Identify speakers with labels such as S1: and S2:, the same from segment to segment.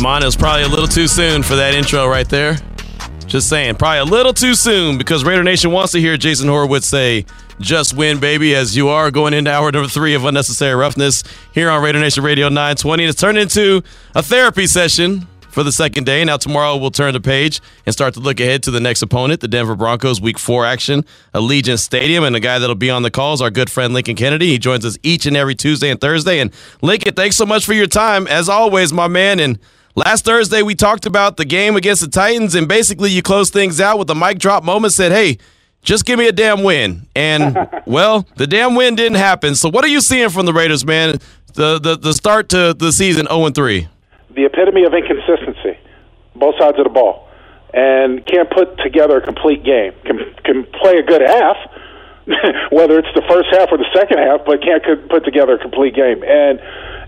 S1: Damon, it was probably a little too soon for that intro right there. Just saying, probably a little too soon because Raider Nation wants to hear Jason Horowitz say, just win, baby, as you are going into hour number three of Unnecessary Roughness here on Raider Nation Radio 920. It's turned into a therapy session for the second day. Now, tomorrow we'll turn the page and start to look ahead to the next opponent, the Denver Broncos, week four action, Allegiant Stadium. And the guy that'll be on the calls, our good friend Lincoln Kennedy. He joins us each and every Tuesday and Thursday. And Lincoln, thanks so much for your time, as always, my man. And Last Thursday, we talked about the game against the Titans, and basically, you closed things out with a mic drop moment. Said, "Hey, just give me a damn win." And well, the damn win didn't happen. So, what are you seeing from the Raiders, man? The the, the start to the season, zero oh and three.
S2: The epitome of inconsistency, both sides of the ball, and can't put together a complete game. Can can play a good half, whether it's the first half or the second half, but can't put together a complete game. And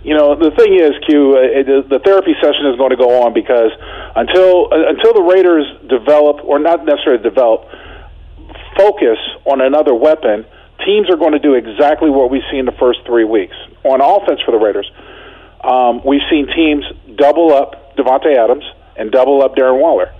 S2: you know, the thing is, Q, uh, the therapy session is going to go on because until uh, until the Raiders develop, or not necessarily develop, focus on another weapon, teams are going to do exactly what we see in the first three weeks on offense for the Raiders. Um, we've seen teams double up Davante Adams and double up Darren Waller.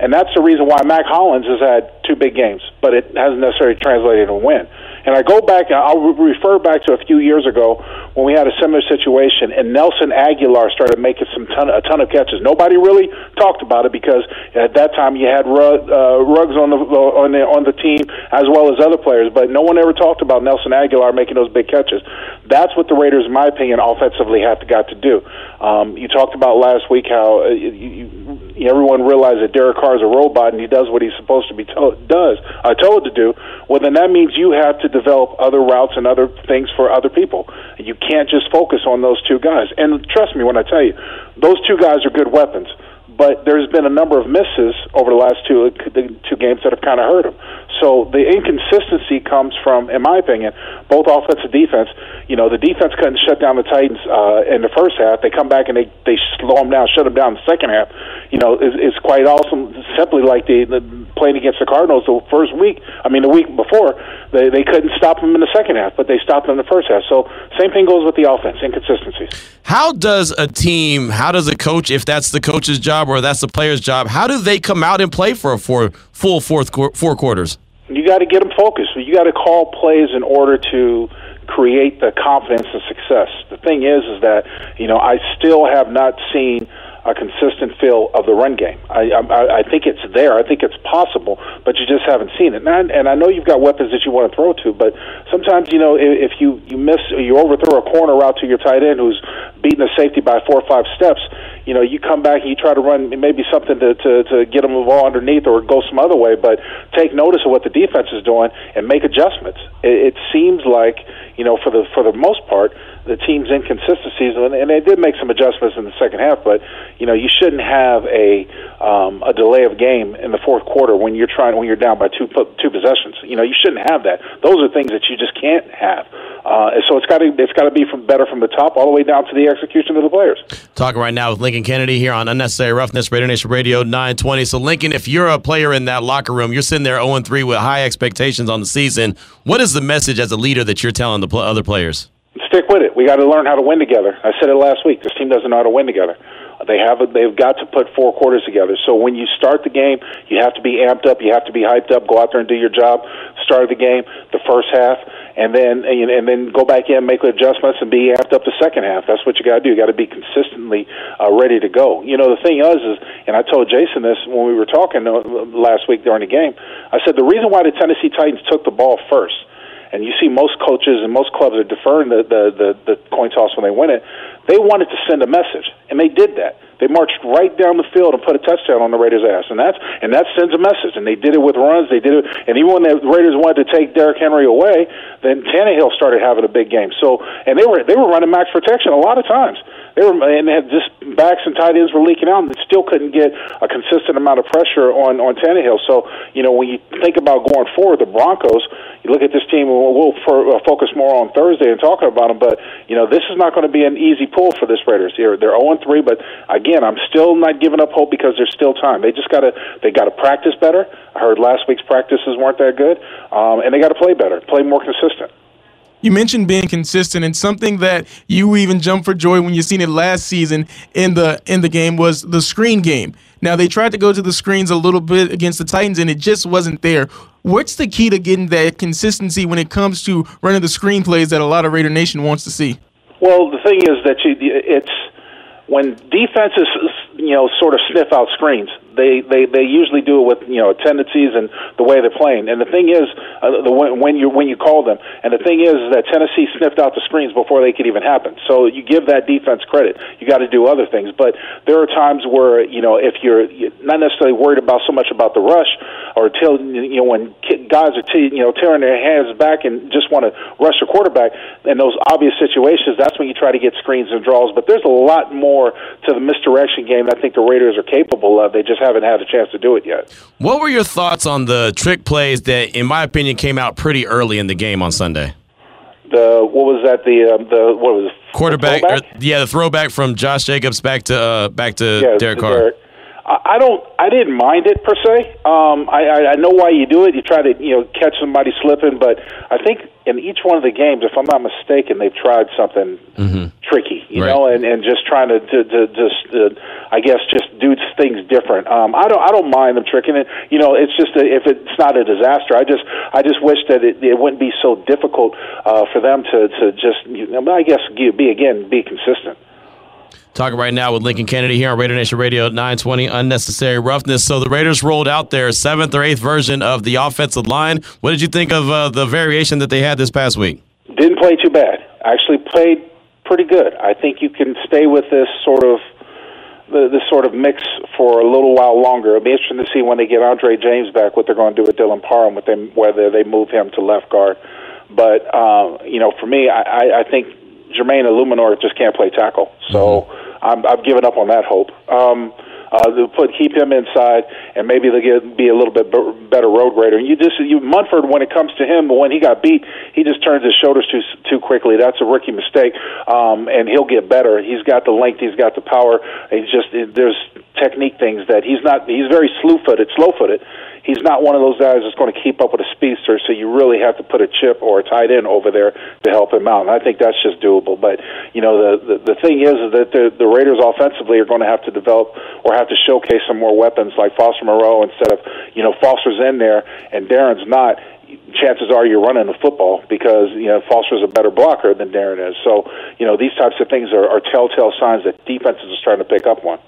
S2: And that's the reason why Mack Hollins has had two big games, but it hasn't necessarily translated to a win. And I go back, I'll refer back to a few years ago when we had a similar situation, and Nelson Agholor started making some ton, a ton of catches. Nobody really talked about it because at that time you had uh, Ruggs on the on the on the team as well as other players, but no one ever talked about Nelson Agholor making those big catches. That's what the Raiders, in my opinion, offensively have to got to do. Um, you talked about last week how uh, you, you, everyone realized that Derek Carr is a robot and he does what he's supposed to be told does uh, told to do. Well, then that means you have to develop other routes and other things for other people. You can't just focus on those two guys. And trust me when I tell you, those two guys are good weapons but there's been a number of misses over the last two two games that have kind of hurt him. So the inconsistency comes from, in my opinion, both offense and defense. You know, the defense couldn't shut down the Titans uh, in the first half. They come back and they they slow them down, shut them down in the second half. You know, is is quite awesome. Simply like the, the playing against the Cardinals the first week. I mean, the week before they they couldn't stop them in the second half, but they stopped them in the first half. So same thing goes with the offense, inconsistencies.
S1: How does a team? How does a coach, if that's the coach's job or that's the player's job, how do they come out and play for a four, full fourth four quarters?
S2: You got to get them focused. You got to call plays in order to create the confidence and success. The thing is, is that you know I still have not seen a consistent feel of the run game. I, I, I think it's there. I think it's possible, but you just haven't seen it. And I, and I know you've got weapons that you want to throw to, but sometimes you know if, you you miss, you overthrow a corner route to your tight end who's beating the safety by four or five steps. You know, you come back and you try to run maybe something to to, to get them the ball underneath or go some other way, but take notice of what the defense is doing and make adjustments. It, it seems like you know for the for the most part the team's inconsistencies, and they did make some adjustments in the second half. But you know, you shouldn't have a um, a delay of game in the fourth quarter when you're trying when you're down by two two possessions. You know, you shouldn't have that. Those are things that you just can't have. Uh, so it's got to it's got to be from better from the top all the way down to the execution of the players.
S1: Talking right now with Lincoln Kennedy here on Unnecessary Roughness, Raider Nation Radio 920. So Lincoln, if you're a player in that locker room, you're sitting there 0 3 with high expectations on the season. What is the message as a leader that you're telling the pl- other players?
S2: Stick with it. We got to learn how to win together. I said it last week. This team doesn't know how to win together. They have a, they've got to put four quarters together. So when you start the game, you have to be amped up. You have to be hyped up. Go out there and do your job. Start the game, the first half, and then and then go back in, make adjustments, and be amped up the second half. That's what you got to do. You got to be consistently uh, ready to go. You know the thing is, is and I told Jason this when we were talking uh, last week during the game. I said the reason why the Tennessee Titans took the ball first and you see most coaches and most clubs are deferring the, the, the, the coin toss when they win it. They wanted to send a message, and they did that. They marched right down the field and put a touchdown on the Raiders' ass, and that's and that sends a message. And they did it with runs. They did it, and even when the Raiders wanted to take Derrick Henry away, then Tannehill started having a big game. So, and they were they were running max protection a lot of times. They were and had just backs and tight ends were leaking out, and they still couldn't get a consistent amount of pressure on on Tannehill. So you know when you think about going forward, the Broncos, you look at this team. We'll, we'll uh, focus more on Thursday and talking about them, but you know this is not going to be an easy pull for this Raiders here. They're 0 3, but again, I'm still not giving up hope because there's still time. They just got to they got to practice better. I heard last week's practices weren't that good, um, and they got to play better, play more consistent.
S3: You mentioned being consistent, and something that you even jumped for joy when you seen it last season in the in the game was the screen game. Now they tried to go to the screens a little bit against the Titans, and it just wasn't there. What's the key to getting that consistency when it comes to running the screen plays that a lot of Raider Nation wants to see?
S2: Well, the thing is that you, it's when defenses you know sort of sniff out screens they they they usually do it with you know tendencies and the way they're playing. And the thing is uh, the when you when you call them and the thing is, is that Tennessee sniffed out the screens before they could even happen. So you give that defense credit. You got to do other things. But there are times where you know if you're not necessarily worried about so much about the rush or till you know when guys are t- you know tearing their hands back and just want to rush the quarterback in those obvious situations that's when you try to get screens and draws. But there's a lot more to the misdirection game I think the Raiders are capable of. They just haven't had a chance to do it yet.
S1: What were your thoughts on the trick plays that, in my opinion, came out pretty early in the game on Sunday?
S2: The what was that? The um, the what was it?
S1: quarterback? Or, yeah, the throwback from Josh Jacobs back to uh, back to
S2: yeah,
S1: Derek Carr.
S2: Derek. I don't. I didn't mind it per se. Um, I, I know why you do it. You try to you know catch somebody slipping, but I think in each one of the games, if I'm not mistaken, they've tried something mm-hmm. tricky, you right. know, and, and just trying to, to, to just uh, I guess just do things different. Um, I don't. I don't mind them tricking it. You know, it's just a, if it's not a disaster. I just I just wish that it, it wouldn't be so difficult uh, for them to to just you know, I guess be again be consistent.
S1: Talking right now with Lincoln Kennedy here on Raider Nation Radio 920 Unnecessary Roughness. So the Raiders rolled out their seventh or eighth version of the offensive line. What did you think of uh, the variation that they had this past week?
S2: Didn't play too bad. Actually played pretty good. I think you can stay with this sort of the, this sort of mix for a little while longer. It'll be interesting to see when they get Andre James back what they're going to do with Dylan Parham, with them, whether they move him to left guard. But uh, you know, for me, I, I think Jermaine Eluemunor just can't play tackle. So. I'm, I've given up on that hope. Um, uh, to put keep him inside, and maybe they'll get, be a little bit b- better road grader. And you just you Munford when it comes to him, when he got beat, he just turns his shoulders too too quickly. That's a rookie mistake, um, and he'll get better. He's got the length, he's got the power. He's just there's technique things that he's not. He's very slew footed, slow footed he's not one of those guys that's going to keep up with a speedster. So you really have to put a chip or a tight end over there to help him out. And I think that's just doable. But you know, the the, the thing is, that the, the Raiders offensively are going to have to develop or have to showcase some more weapons like Foster Moreau instead of you know Foster's in there and Darren's not chances are you're running the football because you know Foster's a better blocker than Darren is. So you know these types of things are, are telltale signs that defenses are starting to pick up one.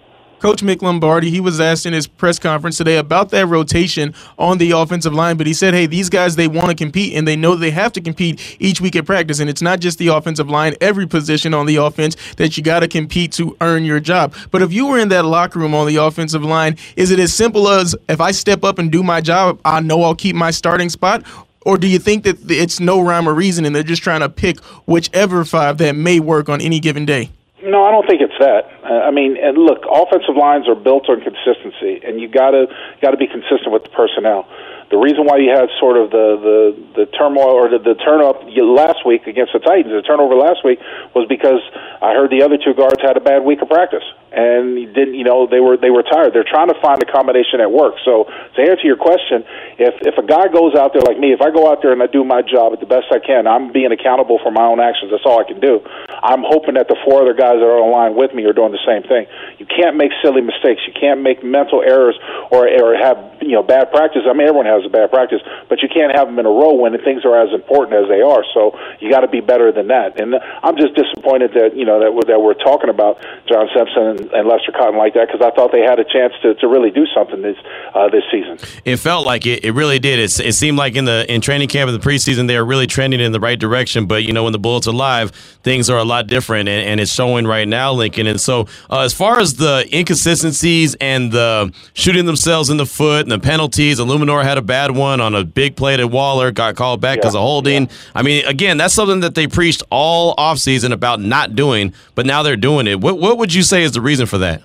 S3: Coach Mick Lombardi, he was asked in his press conference today about that rotation on the offensive line, but he said, hey, these guys, they want to compete and they know they have to compete each week at practice. And it's not just the offensive line, every position on the offense that you got to compete to earn your job. But if you were in that locker room on the offensive line, is it as simple as if I step up and do my job, I know I'll keep my starting spot? Or do you think that it's no rhyme or reason and they're just trying to pick whichever five that may work on any given day?
S2: No, I don't think it's that. Uh, I mean, and look, offensive lines are built on consistency, and you gotta got to be consistent with the personnel. The reason why you had sort of the the, the turmoil or the, the turn up last week against the Titans, the turnover last week, was because I heard the other two guards had a bad week of practice and didn't you know they were they were tired. They're trying to find a combination at work. So to answer your question, if if a guy goes out there like me, if I go out there and I do my job at the best I can, I'm being accountable for my own actions. That's all I can do. I'm hoping that the four other guys that are on line with me are doing the same thing. You can't make silly mistakes. You can't make mental errors or or have you know bad practice. I mean, everyone has a bad practice, but you can't have them in a row when things are as important as they are. So you got to be better than that. And I'm just disappointed that you know that we're, that we're talking about John Simpson and, Lester Cotton like that because I thought they had a chance to, to really do something this uh, this season.
S1: It felt like it. It really did. It, it seemed like in the in training camp in the preseason they are really trending in the right direction. But you know when the Bullets are live, things are a lot different, and, and it's showing right now, Lincoln. And so uh, as far as the inconsistencies and the shooting themselves in the foot and the penalties, Eluemunor had a bad one on a big play to Waller, got called back because
S2: Yeah,
S1: of holding. I mean, again, that's something that they preached all offseason about not doing, but now they're doing it. What, what would you say is the reason for that?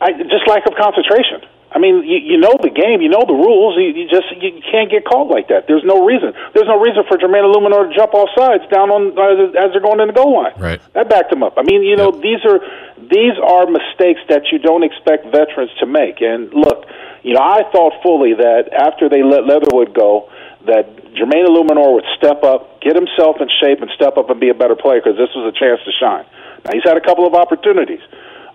S2: I, just lack of concentration. I mean, you, you know the game, you know the rules. You, you just you can't get called like that. There's no reason. There's no reason for Jermaine Eluemunor to jump off sides down on uh, as they're going in the goal line.
S1: Right.
S2: That backed him up. I mean, you know, these are these are mistakes that you don't expect veterans to make. And look, you know, I thought fully that after they let Leatherwood go, that Jermaine Eluemunor would step up, get himself in shape, and step up and be a better player because this was a chance to shine. Now he's had a couple of opportunities.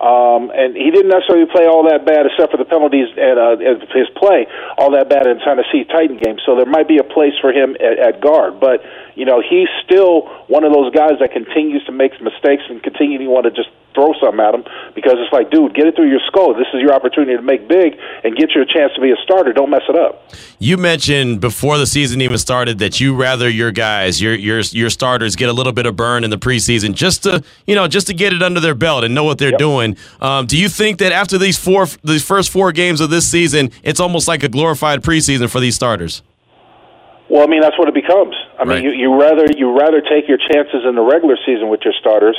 S2: Um, and he didn't necessarily play all that bad, except for the penalties and uh, his play all that bad in Tennessee Titan game. So there might be a place for him at, at guard, but you know he's still one of those guys that continues to make mistakes and continue to want to just throw something at him because it's like, dude, get it through your skull. This is your opportunity to make big and get you a chance to be a starter. Don't mess it up.
S1: You mentioned before the season even started that you rather your guys, your your your starters, get a little bit of burn in the preseason just to you know just to get it under their belt and know what they're
S2: Yep.
S1: doing. Um, do you think that after these four these first four games of this season, it's almost like a glorified preseason for these starters?
S2: Well, I mean that's what it becomes. I
S1: Right.
S2: mean, you, you rather you rather take your chances in the regular season with your starters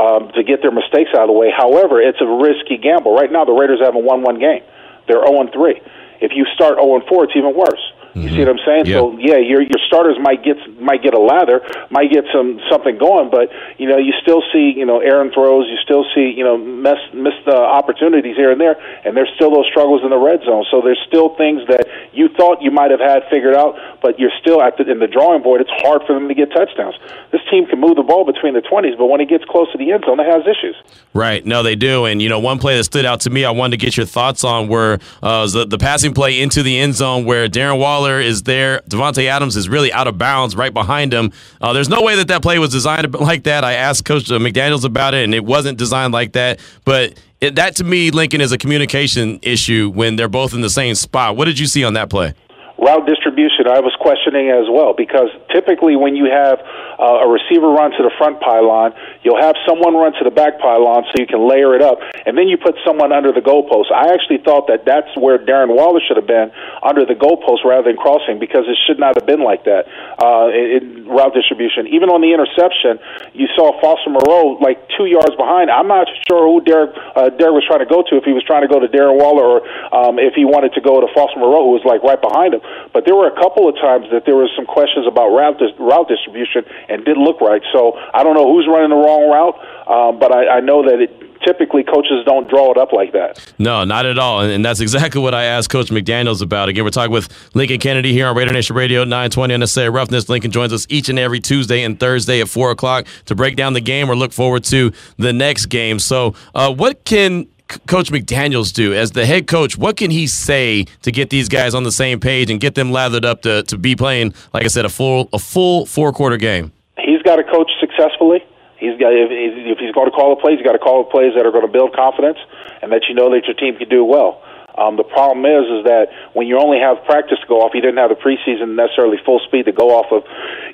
S2: um, to get their mistakes out of the way. However, it's a risky gamble. Right now, the Raiders haven't won one game; they're zero and three. If you start zero and four, it's even worse. You see what I'm saying?
S1: Yeah.
S2: So yeah, your your starters might get might get a lather, might get some something going, but you know you still see you know Aaron throws, you still see you know miss missed uh, opportunities here and there, and there's still those struggles in the red zone. So there's still things that you thought you might have had figured out, but you're still at the, in the drawing board. It's hard for them to get touchdowns. This team can move the ball between the 20s, but when it gets close to the end zone, it has issues.
S1: Right. No, they do. And, you know, one play that stood out to me, I wanted to get your thoughts on were uh, the, the passing play into the end zone where Darren Waller is there. Davante Adams is really out of bounds right behind him. Uh, there's no way that that play was designed like that. I asked Coach uh, McDaniels about it, and it wasn't designed like that. But it, that, to me, Lincoln, is a communication issue when they're both in the same spot. What did you see on that play?
S2: Route distribution I was questioning as well because typically when you have uh, a receiver run to the front pylon, you'll have someone run to the back pylon so you can layer it up, and then you put someone under the goalpost. I actually thought that that's where Darren Waller should have been under the goalpost rather than crossing because it should not have been like that uh, in, route distribution. Even on the interception, you saw Foster Moreau like two yards behind. I'm not sure who Derek uh, Derek was trying to go to if he was trying to go to Darren Waller or um, if he wanted to go to Foster Moreau who was like right behind him. But there were a couple of times that there was some questions about route dis- route distribution and didn't look right. So I don't know who's running the wrong route, um, but I, I know that it typically coaches don't draw it up like that.
S1: No, not at all. And, that's exactly what I asked Coach McDaniels about. Again, we're talking with Lincoln Kennedy here on Raider Nation Radio, 920 NSA Roughness. Lincoln joins us each and every Tuesday and Thursday at 4 o'clock to break down the game or look forward to the next game. So, uh, what can Coach McDaniels do as the head coach? What can he say to get these guys on the same page and get them lathered up to, to be playing, like I said, a full a full four quarter game?
S2: He's got to coach successfully. He's got if, if he's going to call the plays, he's got to call the plays that are going to build confidence and that you know that your team can do well. Um, the problem is, is that when you only have practice to go off, you didn't have the preseason necessarily full speed to go off of.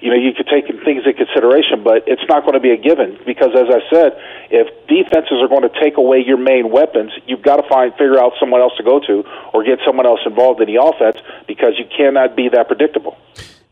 S2: You know, you could take things into consideration, but it's not going to be a given because, as I said, if defenses are going to take away your main weapons, you've got to find figure out someone else to go to or get someone else involved in the offense because you cannot be that predictable.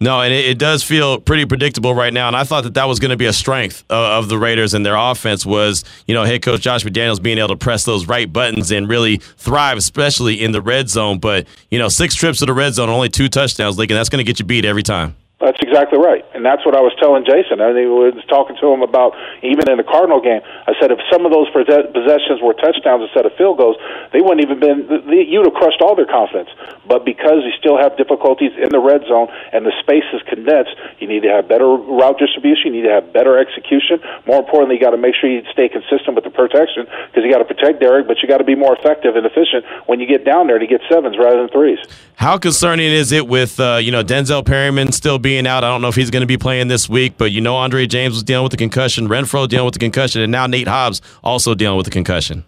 S1: No, and it, it does feel pretty predictable right now. And I thought that that was going to be a strength of, of the Raiders and their offense was, you know, head coach Josh McDaniels being able to press those right buttons and really thrive, especially in the red zone. But you know, six trips to the red zone, only two touchdowns, Lincoln. That's going to get you beat every time.
S2: That's exactly right, and that's what I was telling Jason. I was talking to him about even in the Cardinal game. I said if some of those possessions were touchdowns instead of field goals, they wouldn't even been. You'd have crushed all their confidence. But because you still have difficulties in the red zone and the space is condensed, you need to have better route distribution. You need to have better execution. More importantly, you got to make sure you stay consistent with the protection because you got to protect Derek, but you got to be more effective and efficient when you get down there to get sevens rather than threes.
S1: How concerning is it with uh, you know Denzel Perryman still being out? I don't know if he's going to be playing this week, but you know Andre James was dealing with the concussion, Renfrow dealing with the concussion, and now Nate Hobbs also dealing with the concussion.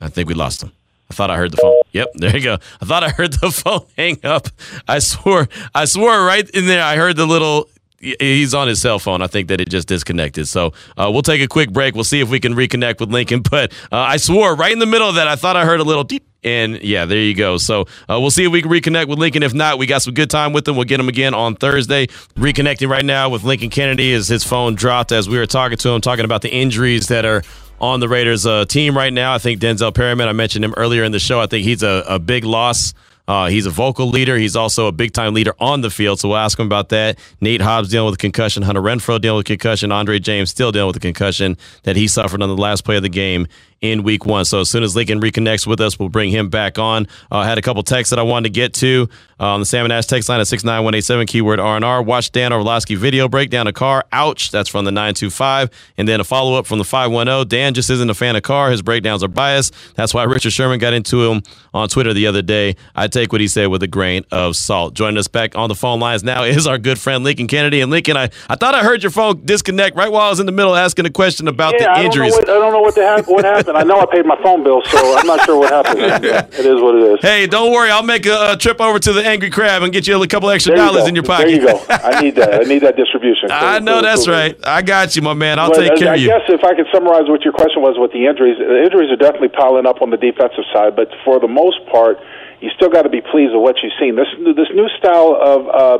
S1: I think we lost him. I thought I heard the phone. Yep, there you go. I thought I heard the phone hang up. I swore, I swore right in there. I heard the little he's on his cell phone. I think that it just disconnected. So uh, we'll take a quick break. We'll see if we can reconnect with Lincoln. But uh, I swore right in the middle of that, I thought I heard a little deep. And yeah, there you go. So uh, we'll see if we can reconnect with Lincoln. If not, we got some good time with him. We'll get him again on Thursday. Reconnecting right now with Lincoln Kennedy as his phone dropped as we were talking to him, talking about the injuries that are on the Raiders uh, team right now. I think Denzel Perryman, I mentioned him earlier in the show. I think he's a, a big loss uh, he's a vocal leader. He's also a big time leader on the field. So we'll ask him about that. Nate Hobbs dealing with a concussion. Hunter Renfrow dealing with a concussion. Andre James still dealing with a concussion that he suffered on the last play of the game in week one. So as soon as Lincoln reconnects with us, we'll bring him back on. Uh, I had a couple texts that I wanted to get to uh, on the Salmon Ash text line at 69187, keyword R&R. Watch Dan Orlovsky video breakdown a Carr. Ouch. That's from the 925. And then a follow up from the 510. Dan just isn't a fan of Carr. His breakdowns are biased. That's why Richard Sherman got into him on Twitter the other day. I take what he said with a grain of salt. Joining us back on the phone lines now is our good friend Lincoln Kennedy. And Lincoln, I, I thought I heard your phone disconnect right while I was in the middle asking a question about
S2: yeah,
S1: the injuries.
S2: I don't know what, don't know what, ha- what happened. I know I paid my phone bill, so I'm not sure what happened. it is what it is.
S1: Hey, don't worry. I'll make a, a, trip over to the Angry Crab and get you a couple extra dollars in your pocket.
S2: There you go. I need that. I need that distribution. So,
S1: I know that's right. I got you, my man. I'll
S2: but,
S1: take care
S2: I
S1: of you.
S2: I guess if I could summarize what your question was with the injuries, the injuries are definitely piling up on the defensive side, but for the most part, you still got to be pleased with what you've seen. This this new style of uh,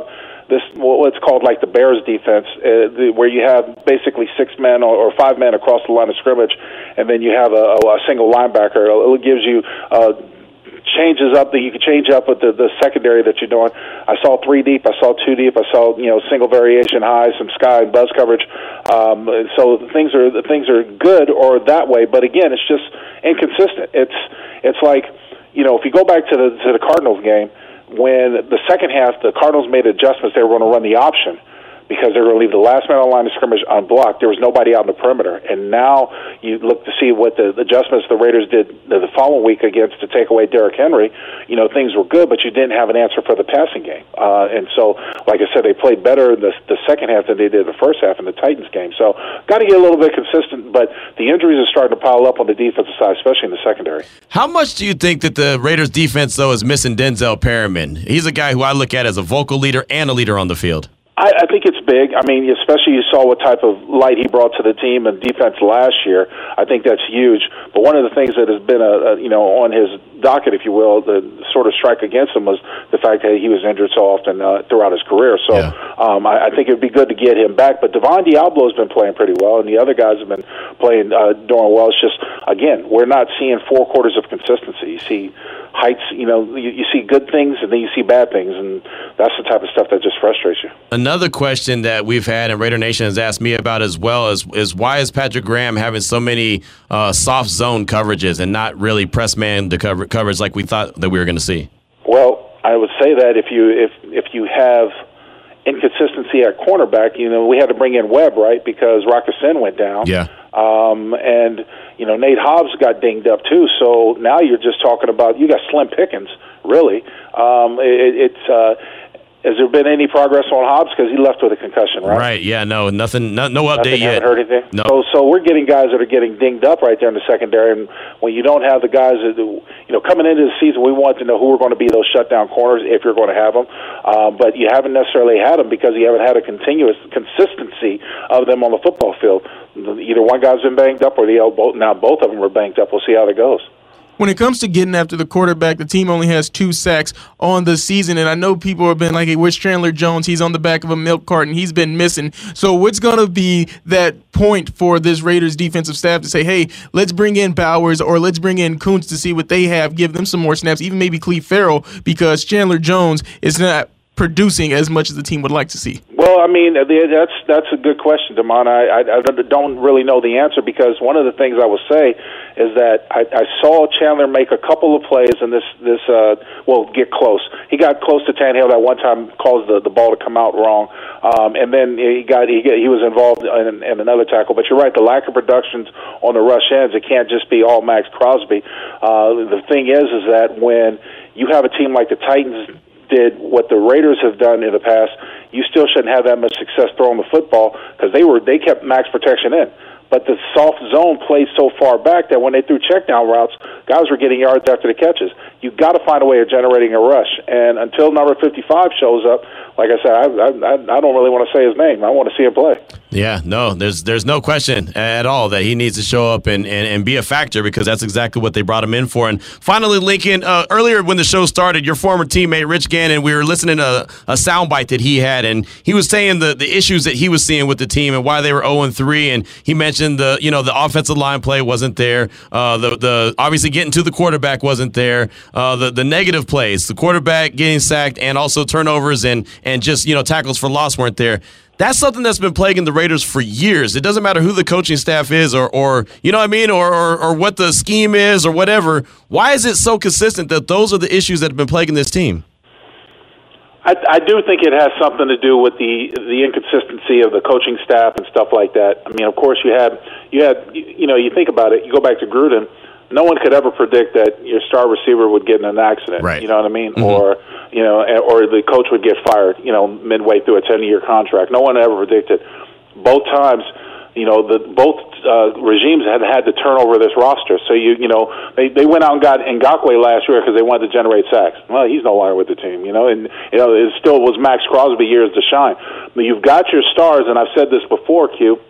S2: this what's called like the Bears defense, uh, the, where you have basically six men or, or five men across the line of scrimmage, and then you have a, a single linebacker. It gives you. Uh, changes up that you can change up with the, the secondary that you're doing. I saw three deep, I saw two deep, I saw you know single variation high, some sky and buzz coverage. Um, so things are things are good or that way, but again, it's just inconsistent. It's it's like you know if you go back to the to the Cardinals game when the second half the Cardinals made adjustments, they were going to run the option because they were going to leave the last man on line of scrimmage unblocked. There was nobody out in the perimeter. And now you look to see what the, adjustments the Raiders did the, following week against to take away Derrick Henry. You know, things were good, but you didn't have an answer for the passing game. Uh, and so, like I said, they played better in the, the second half than they did the first half in the Titans game. So, got to get a little bit consistent, but the injuries are starting to pile up on the defensive side, especially in the secondary.
S1: How much do you think that the Raiders defense, though, is missing Denzel Perryman? He's a guy who I look at as a vocal leader and a leader on the field.
S2: I, I think it's big. I mean, especially you saw what type of light he brought to the team and defense last year. I think that's huge. But one of the things that has been a, a you know on his docket, if you will, the sort of strike against him was the fact that he was injured so often uh, throughout his career. So yeah. um, I, I think it would be good to get him back. But Divine Deablo has been playing pretty well, and the other guys have been playing uh, doing well. It's just again, we're not seeing four quarters of consistency. You see heights, you know, you, you see good things and then you see bad things, and that's the type of stuff that just frustrates you.
S1: Another question that we've had and Raider Nation has asked me about as well is is why is Patrick Graham having so many uh, soft zone coverages and not really press man to cover coverage like we thought that we were going to see?
S2: Well, I would say that if you if if you have inconsistency at cornerback, you know, we had to bring in Webb, right, because Rock Ya-Sin went down.
S1: Yeah.
S2: Um, and you know Nate Hobbs got dinged up too. So now you're just talking about you got Slim Pickens, really. Um, it, it's uh, has there been any progress on Hobbs because he left with a concussion, right?
S1: Right. Yeah. No. Nothing. No, no update
S2: nothing,
S1: yet.
S2: Haven't heard anything.
S1: No.
S2: So, so we're getting guys that are getting dinged up right there in the secondary, and when you don't have the guys that, you know, coming into the season, we want to know who are going to be those shutdown corners if you're going to have them. Uh, but you haven't necessarily had them because you haven't had a continuous consistency of them on the football field. Either one guy's been banged up, or the both now both of them are banged up. We'll see how that goes
S3: when it comes to getting after the quarterback, the team only has two sacks on the season. And I know people have been like, hey, where's Chandler Jones? He's on the back of a milk carton. He's been missing. So, what's going to be that point for this Raiders defensive staff to say, hey, let's bring in Bowers or let's bring in Koonce to see what they have, give them some more snaps, even maybe Clelin Ferrell, because Chandler Jones is not producing as much as the team would like to see?
S2: Well, I mean, uh, that's that's a good question, Damon. I, I, I don't really know the answer because one of the things I will say is that I, I saw Chandler make a couple of plays and this this uh, well get close. He got close to Tannehill that one time, caused the the ball to come out wrong, um, and then he got he he was involved in, in another tackle. But you're right, the lack of productions on the rush ends. It can't just be all Maxx Crosby. Uh, the thing is, is that when you have a team like the Titans did what the Raiders have done in the past, you still shouldn't have that much success throwing the football because they were they kept max protection in. But the soft zone plays so far back that when they threw check down routes, guys were getting yards after the catches. You've got to find a way of generating a rush. And until number 55 shows up, like I said, I, I, I don't really want to say his name. I want to see him play.
S1: Yeah, no, there's there's no question at all that he needs to show up and, and, and be a factor because that's exactly what they brought him in for. And finally, Lincoln, uh, earlier when the show started, your former teammate Rich Gannon, we were listening to a, a soundbite that he had, and he was saying the, the issues that he was seeing with the team and why they were 0 3. And he mentioned the you know the offensive line play wasn't there, uh, the the obviously getting to the quarterback wasn't there, uh, the the negative plays, the quarterback getting sacked, and also turnovers and and just you know tackles for loss weren't there. That's something that's been plaguing the Raiders for years. It doesn't matter who the coaching staff is or, or you know what I mean, or, or, or what the scheme is or whatever. Why is it so consistent that those are the issues that have been plaguing this team?
S2: I, I do think it has something to do with the the inconsistency of the coaching staff and stuff like that. I mean, of course, you had you had you know you think about it. You go back to Gruden no one could ever predict that your star receiver would get in an accident.
S1: Right.
S2: You know what I mean?
S1: Mm-hmm.
S2: Or you know, or the coach would get fired. You know, midway through a ten-year contract. No one ever predicted. Both times, you know, the both uh, regimes had had to turn over this roster. So you you know they they went out and got Ngakoue last year because they wanted to generate sacks. Well, he's no longer with the team. You know, and you know it still was Maxx Crosby years to shine. But you've got your stars, and I've said this before, Q,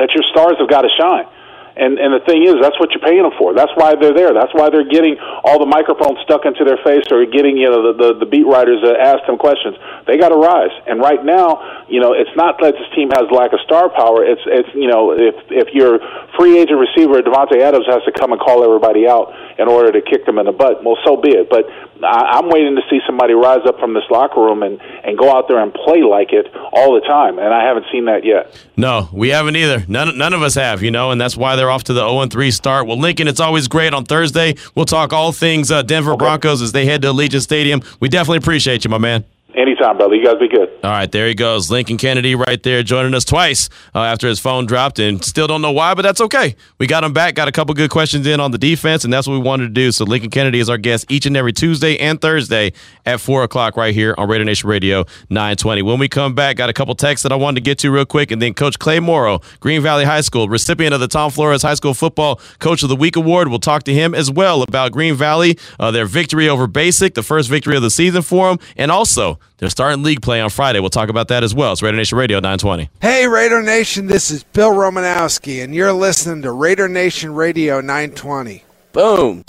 S2: that your stars have got to shine. And and the thing is, that's what you're paying them for. That's why they're there. That's why they're getting all the microphones stuck into their face, or getting you know the the, the beat writers to ask them questions. They got to rise. And right now, you know, it's not that this team has lack of star power. It's it's you know if if your free agent receiver Davante Adams has to come and call everybody out in order to kick them in the butt, well, so be it. But I, I'm waiting to see somebody rise up from this locker room and and go out there and play like it all the time. And I haven't seen that yet.
S1: No, we haven't either. None none of us have. You know, and that's why they're off to the 0 3 start. Well, Lincoln, it's always great on Thursday. We'll talk all things uh, Denver Broncos as they head to Allegiant Stadium. We definitely appreciate you, my man.
S2: Anytime, brother. You guys be good.
S1: All right, there he goes. Lincoln Kennedy right there joining us twice uh, after his phone dropped and still don't know why, but that's okay. We got him back, got a couple good questions in on the defense, and that's what we wanted to do. So Lincoln Kennedy is our guest each and every Tuesday and Thursday at 4 o'clock right here on Raider Nation Radio 920. When we come back, got a couple texts that I wanted to get to real quick, and then Coach Clay Morrow, Green Valley High School, recipient of the Tom Flores High School Football Coach of the Week Award. We'll talk to him as well about Green Valley, uh, their victory over Basic, the first victory of the season for them, and also they're starting league play on Friday. We'll talk about that as well. It's Raider Nation Radio 920.
S4: Hey, Raider Nation, this is Bill Romanowski, and you're listening to Raider Nation Radio 920.
S1: Boom.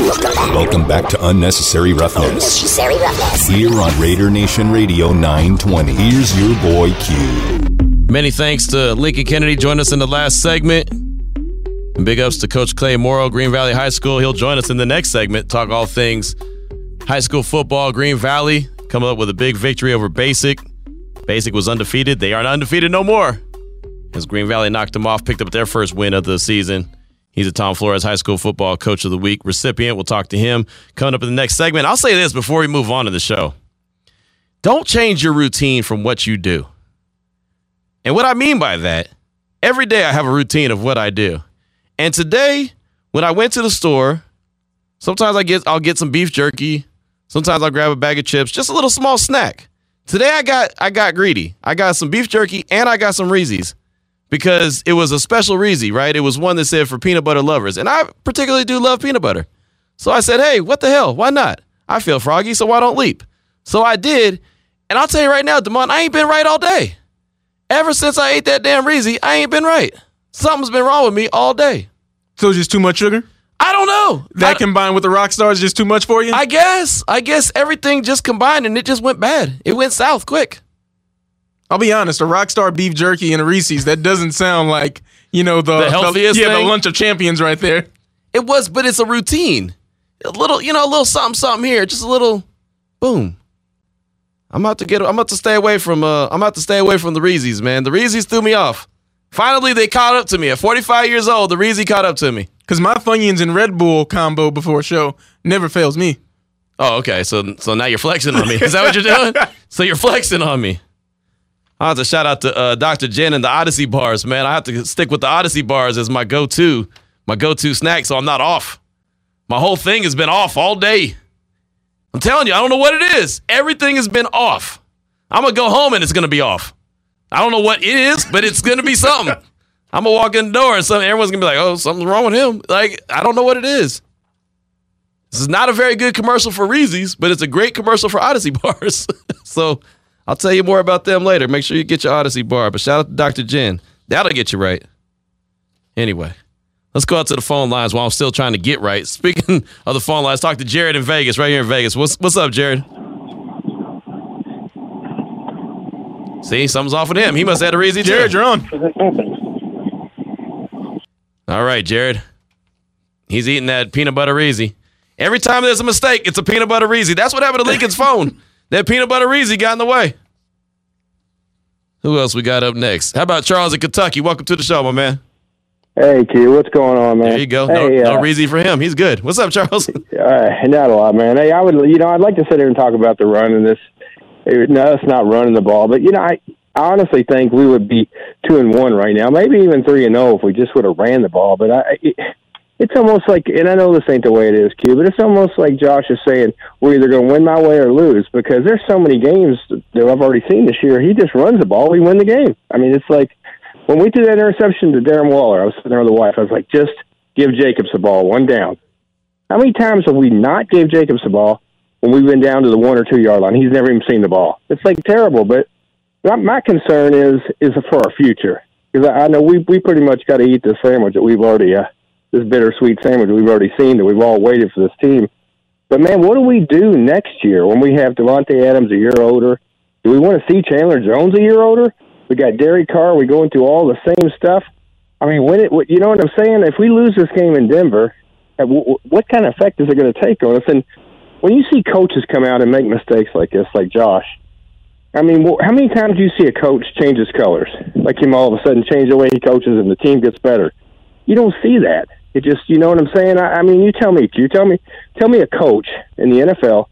S5: Welcome back to Unnecessary Roughness.
S6: Unnecessary roughness.
S5: Here on Raider Nation Radio 920. Here's your boy Q.
S1: Many thanks to Lincoln Kennedy joining us in the last segment. And big ups to Coach Clay Morrow, Green Valley High School. He'll join us in the next segment, talk all things high school football. Green Valley coming up with a big victory over Basic. Basic was undefeated. They aren't undefeated no more. As Green Valley knocked them off, picked up their first win of the season. He's a Tom Flores High School Football Coach of the Week recipient. We'll talk to him coming up in the next segment. I'll say this before we move on to the show. Don't change your routine from what you do. And what I mean by that, every day I have a routine of what I do. And today, when I went to the store, sometimes I get I'll get some beef jerky, sometimes I'll grab a bag of chips, just a little small snack. Today I got I got greedy. I got some beef jerky and I got some Reese's because it was a special Reese, right? It was one that said for peanut butter lovers. And I particularly do love peanut butter. So I said, hey, what the hell? Why not? I feel froggy, so why don't leap? So I did. And I'll tell you right now, Demond, I ain't been right all day. Ever since I ate that damn Reese, I ain't been right. Something's been wrong with me all day.
S3: So just too much sugar?
S1: I don't know.
S3: That
S1: I,
S3: combined with the rock stars just too much for you?
S1: I guess. I guess everything just combined and it just went bad. It went south quick.
S3: I'll be honest, a rock star beef jerky and a Reese's, that doesn't sound like, you know, the,
S1: The healthiest
S3: yeah,
S1: thing?
S3: the lunch of champions right there.
S1: It was, but it's a routine. A little, you know, a little something, something here, just a little, boom. I'm about to get. I'm about to stay away from. Uh, I'm about to stay away from the Reese's, man. The Reese's threw me off. Finally, they caught up to me. At 45 years old, the Reese caught up to me.
S3: Because my Funyuns and Red Bull combo before show never fails me.
S1: Oh, okay. So, so now you're flexing on me. Is that what you're doing? so you're flexing on me. I have to shout out to uh, Dr. Jen and the Odyssey bars, man. I have to stick with the Odyssey bars as my go-to, my go-to snack, so I'm not off. My whole thing has been off all day. I'm telling you, I don't know what it is. Everything has been off. I'm gonna go home and it's gonna be off. I don't know what it is, but it's gonna be something. I'm gonna walk in the door and some everyone's gonna be like, "Oh, something's wrong with him." Like I don't know what it is. This is not a very good commercial for Reese's, but it's a great commercial for Odyssey bars. so I'll tell you more about them later. Make sure you get your Odyssey bar. But shout out to Dr. Jen. That'll get you right. Anyway, let's go out to the phone lines while I'm still trying to get right. Speaking of the phone lines, talk to Jared in Vegas, right here in Vegas. What's what's up, Jared? See, something's off with him. He must have had a Reezy.
S3: Jared,
S1: too.
S3: you're on.
S1: All right, Jared. He's eating that peanut butter Reezy. Every time there's a mistake, it's a peanut butter Reezy. That's what happened to Lincoln's phone. That peanut butter Reezy got in the way. Who else we got up next? How about Charles in Kentucky? Welcome to the show, my man.
S6: Hey, Q, what's going on, man?
S1: There you go. No,
S6: Hey,
S1: no
S6: uh,
S1: Reezy for him. He's good. What's up, Charles?
S6: uh, not a lot, man. Hey, I would, you know, I'd like to sit here and talk about the run and this. No, it's not running the ball, but you know, I, I honestly think we would be two and one right now, maybe even three and zero if we just would have ran the ball. But I, it, it's almost like, and I know this ain't the way it is, Q, but it's almost like Josh is saying we're either going to win my way or lose because there's so many games that I've already seen this year. He just runs the ball, we win the game. I mean, it's like when we threw that interception to Darren Waller, I was sitting there with the wife. I was like, just give Jacobs the ball, one down. How many times have we not gave Jacobs the ball when we've been down to the one or two yard line? He's never even seen the ball. It's like terrible. But my, my concern is is for our future because I, I know we we pretty much got to eat this sandwich that we've already uh, this bittersweet sandwich we've already seen that we've all waited for this team. But man, what do we do next year when we have Davante Adams a year older? Do we want to see Chandler Jones a year older? We got Derek Carr. We going through all the same stuff. I mean, when it, you know what I'm saying? If we lose this game in Denver, uh, what kind of effect is it going to take on us? And when you see coaches come out and make mistakes like this, like Josh, I mean, wh- how many times do you see a coach change his colors, like him all of a sudden change the way he coaches and the team gets better? You don't see that. It just, you know what I'm saying? I, I mean, you tell me, you tell me, tell me a coach in the NFL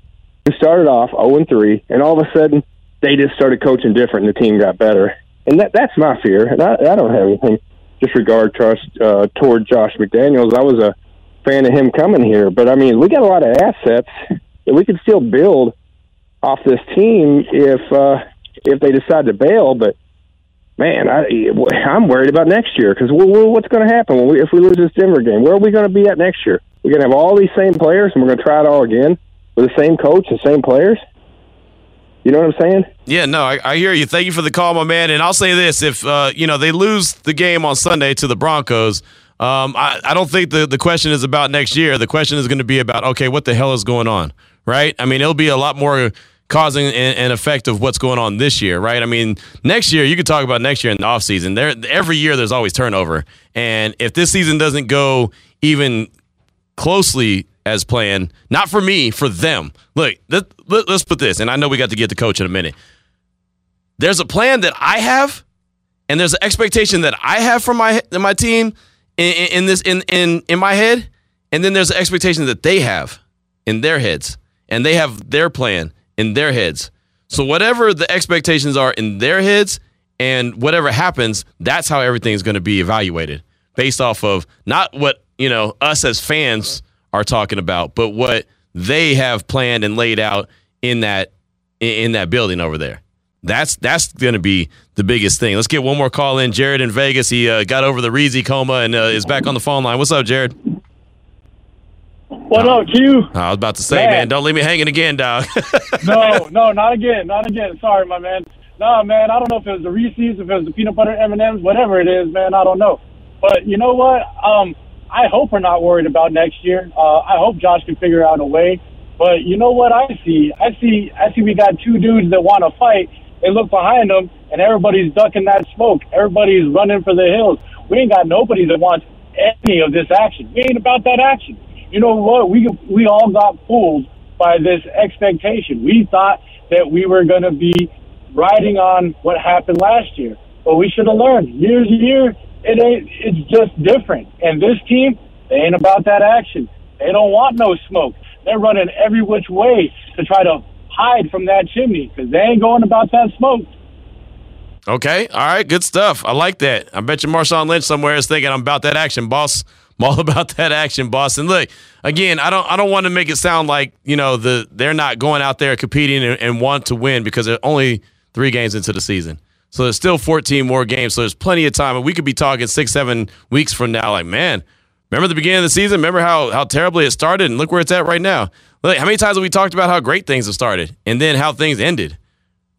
S6: who started off 0 and 3, and all of a sudden they just started coaching different and the team got better. And that that's my fear. And I, I don't have anything disregard trust uh, toward Josh McDaniels. I was a fan of him coming here, but I mean, we got a lot of assets that we could still build off this team if uh, if they decide to bail. But man, I, I'm worried about next year because what's going to happen when we, if we lose this Denver game? Where are we going to be at next year? We're going to have all these same players, and we're going to try it all again with the same coach and same players. You know what I'm saying?
S1: Yeah, no, I, I hear you. Thank you for the call, my man. And I'll say this: if uh, you know they lose the game on Sunday to the Broncos, um, I, I don't think the the question is about next year. The question is going to be about okay, what the hell is going on, right? I mean, it'll be a lot more causing an, effect of what's going on this year, right? I mean, next year you could talk about next year in the offseason. There, every year there's always turnover, and if this season doesn't go even closely as planned, not for me, for them. Look, let, let's put this, and I know we got to get the coach in a minute. There's a plan that I have, and there's an expectation that I have from my my team in, in, in this in, in in my head, and then there's an expectation that they have in their heads, and they have their plan in their heads. So whatever the expectations are in their heads, and whatever happens, that's how everything is going to be evaluated based off of not what you know us as fans are talking about, but what they have planned and laid out in that in that building over there. That's that's going to be the biggest thing. Let's get one more call in. Jared in Vegas. He uh, got over the Reezy coma and uh, is back on the phone line. What's up, Jared?
S7: What up, Q?
S1: I was about to say, man,
S7: Man.
S1: don't leave me hanging again, dog.
S7: No, no, not again, not again. Sorry, my man. No, man, I don't know if it was the Reese's, if it was the peanut butter M and M's, whatever it is, man. I don't know. But you know what? Um, I hope we're not worried about next year. Uh, I hope Josh can figure out a way. But you know what I see? I see, I see. We got two dudes that want to fight. They look behind them, and everybody's ducking that smoke. Everybody's running for the hills. We ain't got nobody that wants any of this action. We ain't about that action. You know what? We we all got fooled by this expectation. We thought that we were going to be riding on what happened last year, but we should have learned. Year to year, it ain't. It's just different. And this team, they ain't about that action. They don't want no smoke. They're running every which way to try to hide from that chimney because they ain't going about that smoke.
S1: Okay. All right. Good stuff. I like that. I bet you Marshawn Lynch somewhere is thinking I'm about that action, boss. I'm all about that action, boss. And look, again, I don't I don't want to make it sound like, you know, the they're not going out there competing and, and want to win because they're only three games into the season. So there's still 14 more games. So there's plenty of time. And we could be talking six, seven weeks from now, like, man, remember the beginning of the season? Remember how, how terribly it started? And look where it's at right now. Like, how many times have we talked about how great things have started and then how things ended?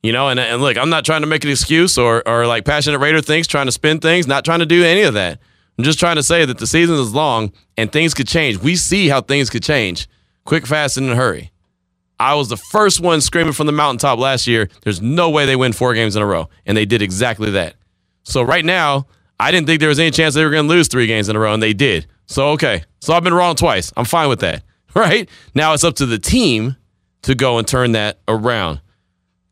S1: You know, and, and look, I'm not trying to make an excuse or, or like passionate Raider things, trying to spin things, not trying to do any of that. I'm just trying to say that the season is long and things could change. We see how things could change quick, fast, and in a hurry. I was the first one screaming from the mountaintop last year. There's no way they win four games in a row. And they did exactly that. So right now, I didn't think there was any chance they were going to lose three games in a row, and they did. So, okay. So I've been wrong twice. I'm fine with that. Right? Now it's up to the team to go and turn that around.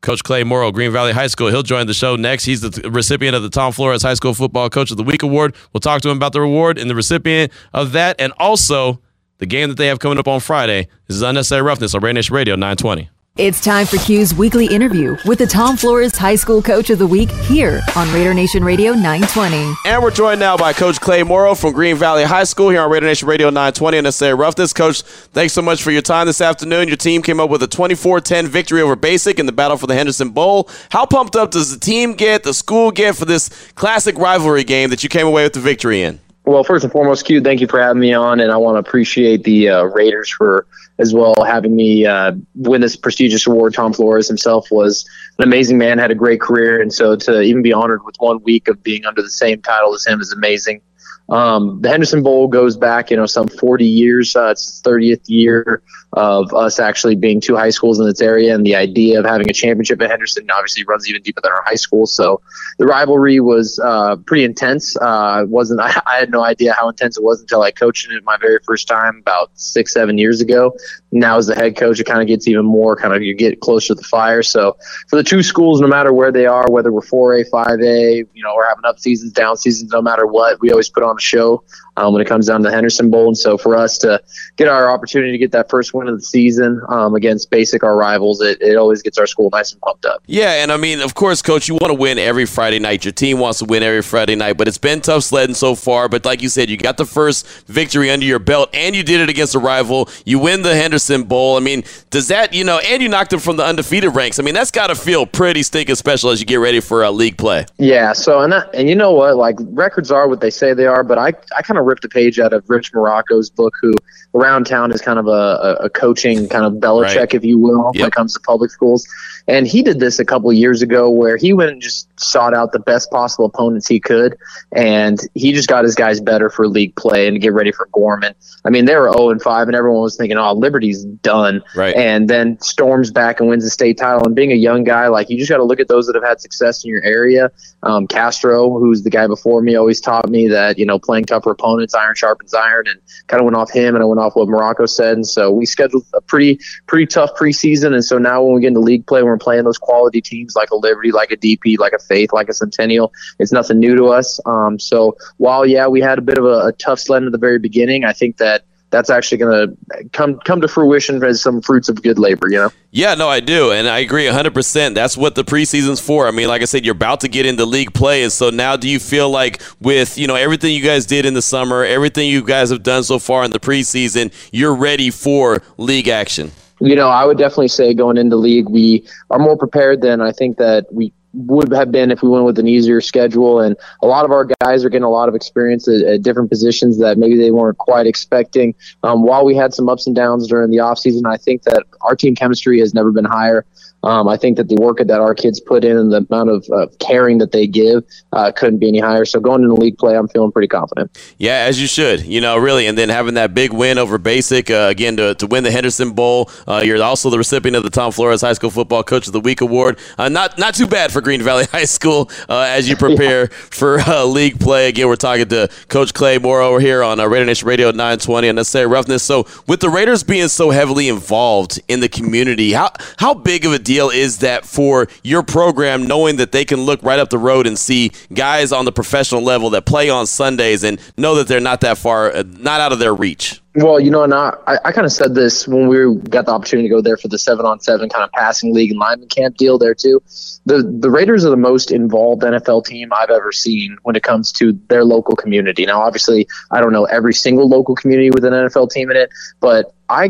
S1: Coach Clay Morrow, Green Valley High School. He'll join the show next. He's the recipient of the Tom Flores High School Football Coach of the Week award. We'll talk to him about the reward and the recipient of that, and also the game that they have coming up on Friday. This is Unnecessary Roughness on Nation Radio 920.
S8: It's time for Q's weekly interview with the Tom Flores High School Coach of the Week here on Raider Nation Radio 920.
S1: And we're joined now by Coach Clay Morrow from Green Valley High School here on Raider Nation Radio 920 and Unnecessary Roughness. Coach, thanks so much for your time this afternoon. Your team came up with a 24-10 victory over Basic in the battle for the Henderson Bowl. How pumped up does the team get, the school get for this classic rivalry game that you came away with the victory in?
S9: Well, first and foremost, Q, thank you for having me on, and I want to appreciate the uh, Raiders for as well having me uh, win this prestigious award. Tom Flores himself was an amazing man, had a great career, and so to even be honored with one week of being under the same title as him is amazing. Um, the Henderson Bowl goes back, you know, some 40 years. Uh, it's the 30th year of us actually being two high schools in this area, and the idea of having a championship at Henderson obviously runs even deeper than our high school. So the rivalry was uh, pretty intense. Uh, wasn't I, I, had no idea how intense it was until I coached it my very first time about six, seven years ago. Now as the head coach, it kind of gets even more kind of you get closer to the fire. So for the two schools, no matter where they are, whether we're 4A, 5A, you know, we're having up seasons, down seasons, no matter what, we always put on a show um, when it comes down to the Henderson Bowl. And so for us to get our opportunity to get that first win of the season um, against Basic, our rivals, it, it always gets our school nice and pumped up.
S1: Yeah, and I mean, of course, Coach, you want to win every Friday night. Your team wants to win every Friday night, but it's been tough sledding so far. But like you said, you got the first victory under your belt, and you did it against a rival. You win the Henderson Bowl. I mean, does that, you know, and you knocked them from the undefeated ranks. I mean, that's got to feel pretty stinking special as you get ready for a league play.
S9: Yeah, so, and, that, and you know what? Like, records are what they say they are, but I, I kind of ripped a page out of Rich Muraco's book, who around town is kind of a, a coaching kind of Belichick, right. if you will, yep. when it comes to public schools. And he did this a couple years ago where he went and just sought out the best possible opponents he could. And he just got his guys better for league play and to get ready for Gorman. I mean, they were 0 and 5, and everyone was thinking, oh, Liberty's done.
S1: Right.
S9: And then storms back and wins the state title. And being a young guy, like, you just got to look at those that have had success in your area. Um, Castro, who's the guy before me, always taught me that, you know, playing tougher opponents, iron sharpens iron, and kind of went off him and I went off what Muraco said. And so we scheduled a pretty, pretty tough preseason. And so now when we get into league play, we're playing those quality teams like a Liberty, like a DP, like a Faith, like a Centennial. It's nothing new to us. Um, so while yeah, we had a bit of a, a tough sled at the very beginning, I think that that's actually going to come come to fruition as some fruits of good labor, you know.
S1: Yeah, no, I do, and I agree 100%. That's what the preseason's for. I mean, like I said, you're about to get into league play, and so now do you feel like with, you know, everything you guys did in the summer, everything you guys have done so far in the preseason, you're ready for league action?
S9: You know, I would definitely say going into league, we are more prepared than I think that we would have been if we went with an easier schedule. And a lot of our guys are getting a lot of experience at, at different positions that maybe they weren't quite expecting. Um, while we had some ups and downs during the offseason, I think that our team chemistry has never been higher. Um, I think that the work that our kids put in and the amount of uh, caring that they give uh, couldn't be any higher. So going into league play, I'm feeling pretty confident.
S1: Yeah, as you should. You know, really, and then having that big win over Basic uh, again to, to win the Henderson Bowl. Uh, you're also the recipient of the Tom Flores High School Football Coach of the Week award. Uh, not not too bad for Green Valley High School uh, as you prepare yeah. for league play. Again, we're talking to Coach Clay Moore over here on uh, Raider Nation Radio 920 and Unnecessary Roughness. So with the Raiders being so heavily involved in the community, how how big of a deal is that? for your program, knowing that they can look right up the road and see guys on the professional level that play on Sundays and know that they're not that far, uh, not out of their reach?
S9: Well, you know, and I, I kind of said this when we got the opportunity to go there for the seven on seven kind of passing league and lineman camp deal there too. The the Raiders are the most involved NFL team I've ever seen when it comes to their local community. Now, obviously, I don't know every single local community with an NFL team in it, but I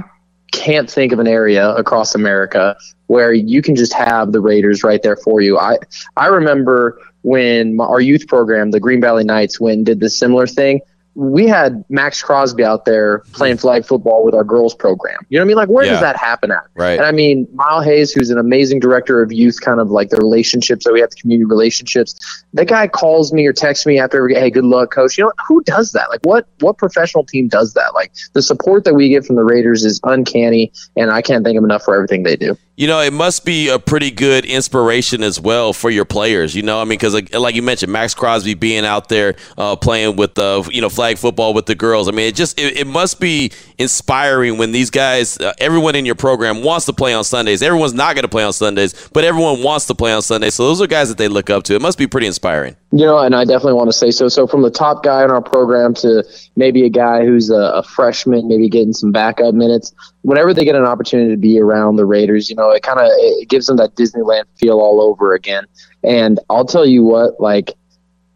S9: can't think of an area across America where you can just have the Raiders right there for you. I I remember when our youth program, the Green Valley Knights, and did this similar thing we had Maxx Crosby out there playing flag football with our girls program. You know what I mean? Like, where yeah. does that happen at?
S1: Right.
S9: And I mean, Mile Hayes, who's an amazing director of youth, kind of like the relationships that we have, the community relationships. That guy calls me or texts me after every, hey, good luck, coach. You know, who does that? Like, what what professional team does that? Like, the support that we get from the Raiders is uncanny, and I can't thank them enough for everything they do.
S1: You know, it must be a pretty good inspiration as well for your players. You know, I mean, because like, like, you mentioned, Maxx Crosby being out there uh, playing with the you know flag football with the girls. I mean, it just it, it must be inspiring when these guys, uh, everyone in your program wants to play on Sundays. Everyone's not going to play on Sundays, but everyone wants to play on Sundays. So those are guys that they look up to. It must be pretty inspiring.
S9: You know, and I definitely want to say so. So from the top guy in our program to maybe a guy who's a, a freshman, maybe getting some backup minutes whenever they get an opportunity to be around the Raiders, you know, it kind of it gives them that Disneyland feel all over again. And I'll tell you what, like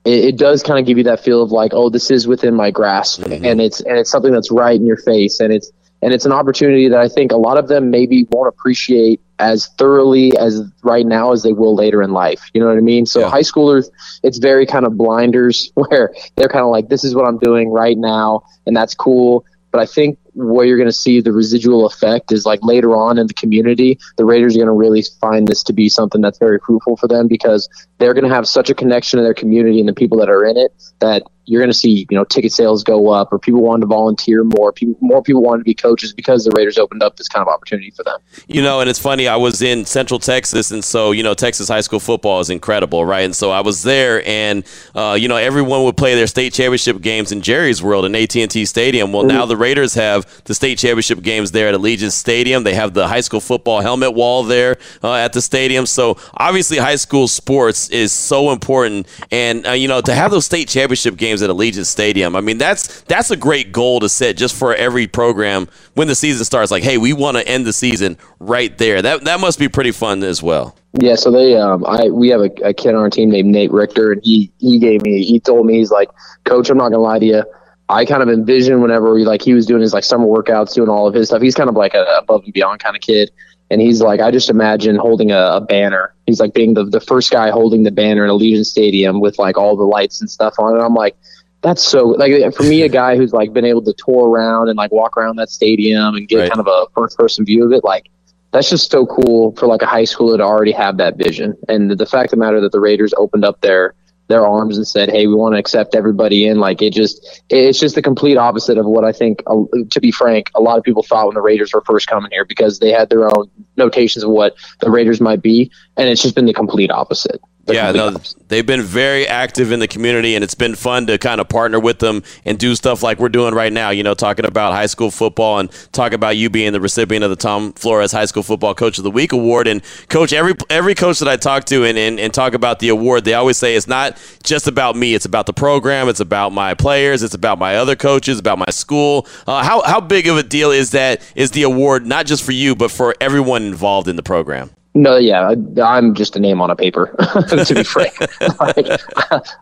S9: it, it does kind of give you that feel of like, oh, this is within my grasp, mm-hmm. and it's and it's something that's right in your face, and it's and it's an opportunity that I think a lot of them maybe won't appreciate as thoroughly as right now as they will later in life. You know what I mean? So yeah. high schoolers, it's very kind of blinders where they're kind of like, this is what I'm doing right now, and that's cool. But I think where you're going to see the residual effect is like later on in the community, the Raiders are going to really find this to be something that's very fruitful for them because they're going to have such a connection to their community and the people that are in it that you're going to see, you know, ticket sales go up or people wanting to volunteer more. People, more people wanting to be coaches because the Raiders opened up this kind of opportunity for them.
S1: You know, and it's funny. I was in Central Texas, and so you know, Texas high school football is incredible, right? And so I was there, and uh, you know, everyone would play their state championship games in Jerry's World in AT&T Stadium. Well, mm-hmm. now the Raiders have the state championship games there at Allegiant Stadium. They have the high school football helmet wall there uh, at the stadium. So obviously, high school sports is so important, and uh, you know, to have those state championship games games at Allegiant Stadium. I mean, that's that's a great goal to set just for every program when the season starts. Like, hey, we want to end the season right there. That that must be pretty fun as well.
S9: Yeah, so they, um, I, we have a, a kid on our team named Nate Richter, and he, he gave me, he told me, he's like, Coach, I'm not gonna lie to you. I kind of envision whenever he, like he was doing his like summer workouts, doing all of his stuff. He's kind of like a above and beyond kind of kid. And he's like, I just imagine holding a, a, banner. He's like being the, the first guy holding the banner in Allegiant Stadium with like all the lights and stuff on it. I'm like, that's so like for me, a guy who's like been able to tour around and like walk around that stadium and get right. kind of a first person view of it, like that's just so cool for like a high schooler to already have that vision. And the fact of the matter that the Raiders opened up their their arms and said, "Hey, we want to accept everybody in." Like it just, it's just the complete opposite of what I think. Uh, to be frank, a lot of people thought when the Raiders were first coming here because they had their own notations of what the Raiders might be, and it's just been the complete opposite
S1: yeah, no, they've been very active in the community, and it's been fun to kind of partner with them and do stuff like we're doing right now. You know, talking about high school football and talk about you being the recipient of the Tom Flores High School Football Coach of the Week award. And coach, every every coach that I talk to and, and, and talk about the award, they always say it's not just about me; it's about the program, it's about my players, it's about my other coaches, about my school. Uh, how how big of a deal is that? Is the award not just for you, but for everyone involved in the program?
S9: No, yeah, I'm just a name on a paper. to be frank, like,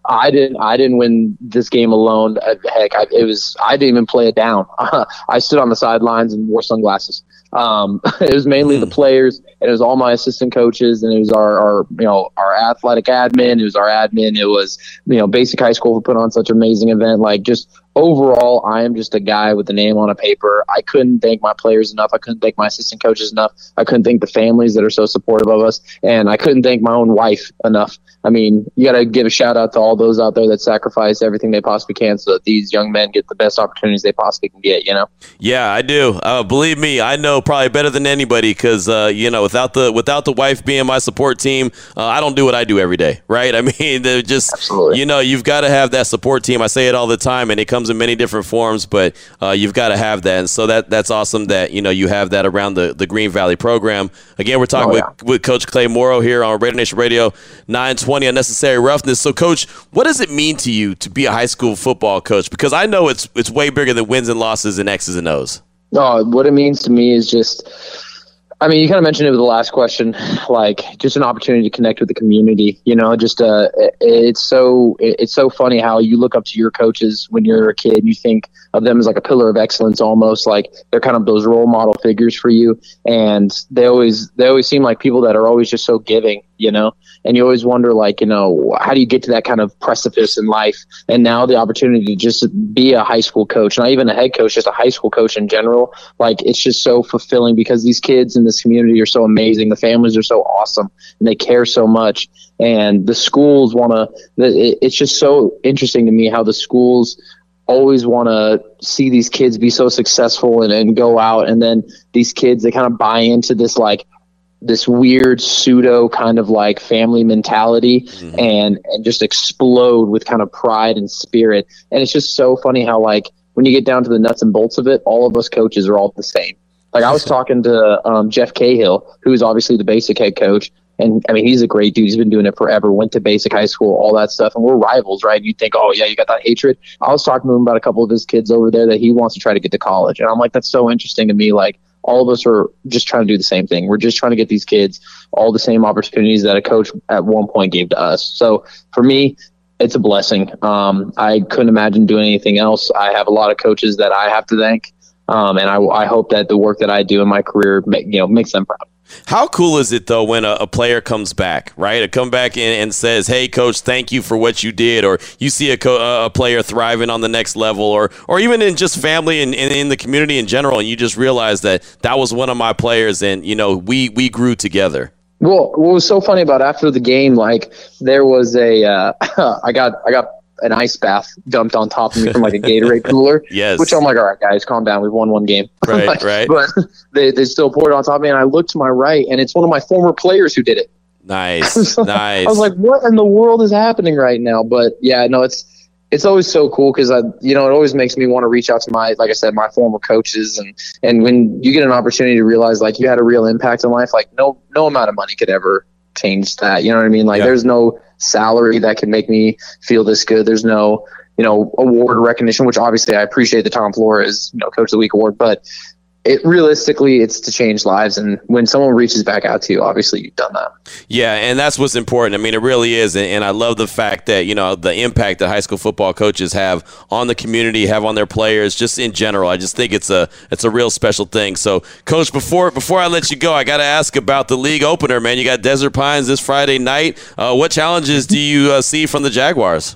S9: I didn't, I didn't win this game alone. Uh, heck, I, it was, I didn't even play it down. I stood on the sidelines and wore sunglasses. Um, it was mainly the hmm. players, it was all my assistant coaches, and it was our, our, you know, our athletic admin. It was our admin. It was, you know, basic high school for put on such an amazing event. Like just overall, I am just a guy with a name on a paper. I couldn't thank my players enough. I couldn't thank my assistant coaches enough. I couldn't thank the families that are so supportive of us, and I couldn't thank my own wife enough. I mean, you got to give a shout out to all those out there that sacrifice everything they possibly can so that these young men get the best opportunities they possibly can get. You know?
S1: Yeah, I do. Uh, believe me, I know probably better than anybody because uh, you know without the without the wife being my support team, uh, I don't do what I do every day. Right? I mean, just Absolutely. you know you've got to have that support team. I say it all the time, and it comes in many different forms, but uh, you've got to have that. And so that that's awesome that you know you have that around the, the Green Valley program. Again, we're talking oh, yeah. with, with Coach Clay Morrow here on Raider Nation Radio 920 Unnecessary Roughness. So, Coach, what does it mean to you to be a high school football coach? Because I know it's it's way bigger than wins and losses and X's and O's.
S9: No, what it means to me is just I mean, you kind of mentioned it with the last question, like just an opportunity to connect with the community. You know, just uh, it's so it's so funny how you look up to your coaches when you're a kid. You think of them as like a pillar of excellence, almost like they're kind of those role model figures for you, and they always they always seem like people that are always just so giving. You know, and you always wonder, like, you know, how do you get to that kind of precipice in life? And now the opportunity to just be a high school coach, not even a head coach, just a high school coach in general, like it's just so fulfilling because these kids in this community are so amazing. The families are so awesome and they care so much. And the schools want to, it's just so interesting to me how the schools always want to see these kids be so successful and, and go out. And then these kids, they kind of buy into this like, this weird pseudo kind of like family mentality mm-hmm. and and just explode with kind of pride and spirit and it's just so funny how like when you get down to the nuts and bolts of it all of us coaches are all the same like i was talking to um, jeff cahill who's obviously the basic head coach and I mean, he's a great dude. He's been doing it forever. Went to basic high school, all that stuff, and we're rivals, right? You think, oh yeah, you got that hatred. I was talking to him about a couple of his kids over there that he wants to try to get to college, and I'm like, that's so interesting to me. Like, all of us are just trying to do the same thing. We're just trying to get these kids all the same opportunities that a coach at one point gave to us. So for me, it's a blessing. Um, I couldn't imagine doing anything else. I have a lot of coaches that I have to thank, um, and I, I hope that the work that I do in my career, you know, makes them proud.
S1: How cool is it though when a, a player comes back, right? A come back in and says, "Hey, coach, thank you for what you did," or you see a, co- a player thriving on the next level, or or even in just family and, and, in the community in general, and you just realize that that was one of my players, and you know we we grew together.
S9: Well, what was so funny about after the game, like there was a, uh, I got I got an ice bath dumped on top of me from like a Gatorade cooler.
S1: yes.
S9: Which I'm like, all right, guys, calm down. We've won one game.
S1: Right,
S9: like,
S1: right.
S9: But they, they still poured it on top of me. And I looked to my right, and it's one of my former players who did it.
S1: Nice. nice.
S9: I was like, what in the world is happening right now? But yeah, no, it's it's always so cool because I, you know, it always makes me want to reach out to my, like I said, my former coaches, and and when you get an opportunity to realize like you had a real impact in life, like no no amount of money could ever change that. You know what I mean? Like there's no salary that can make me feel this good. There's no you know, award recognition, which obviously I appreciate the Tom Flores, you know, Coach of the Week award, but it realistically it's to change lives. And when someone reaches back out to you obviously you've done that.
S1: Yeah and that's what's important. I mean it really is. And i love the fact that you know the impact that high school football coaches have on the community have on their players just in general. I just think it's a it's a real special thing. So coach before before i let you go i got to ask about the league opener man. You got desert pines this friday night. Uh, what challenges do you uh, see from the jaguars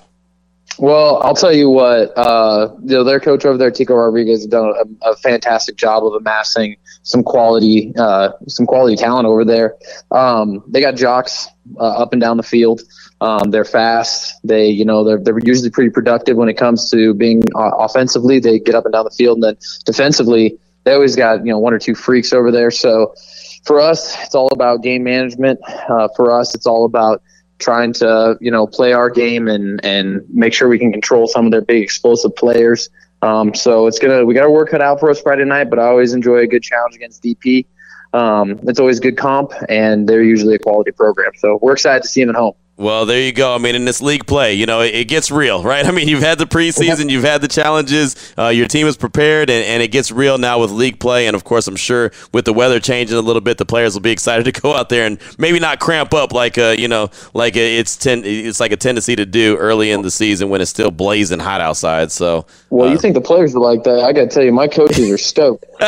S9: well, I'll tell you what. Uh, you know, their coach over there, Tico Rodriguez, has done a, a fantastic job of amassing some quality, uh, some quality talent over there. Um, they got jocks uh, up and down the field. Um, they're fast. They, you know, they're they're usually pretty productive when it comes to being uh, offensively. They get up and down the field, and then defensively, they always got you know one or two freaks over there. So for us, it's all about game management. Uh, for us, it's all about trying to you know play our game and and make sure we can control some of their big explosive players. Um, so it's gonna we got to work cut out for us Friday night, but I always enjoy a good challenge against DP. Um, it's always good comp, and they're usually a quality program. So we're excited to see them at home.
S1: Well, there you go. I mean, in this league play, you know, it, it gets real, right? I mean, you've had the preseason, you've had the challenges, uh, your team is prepared, and, and, it gets real now with league play. And of course, I'm sure with the weather changing a little bit, the players will be excited to go out there and maybe not cramp up like, uh, you know, like it's ten, it's like a tendency to do early in the season when it's still blazing hot outside. So,
S9: well, uh, you think the players are like that? I got to tell you, my coaches are stoked.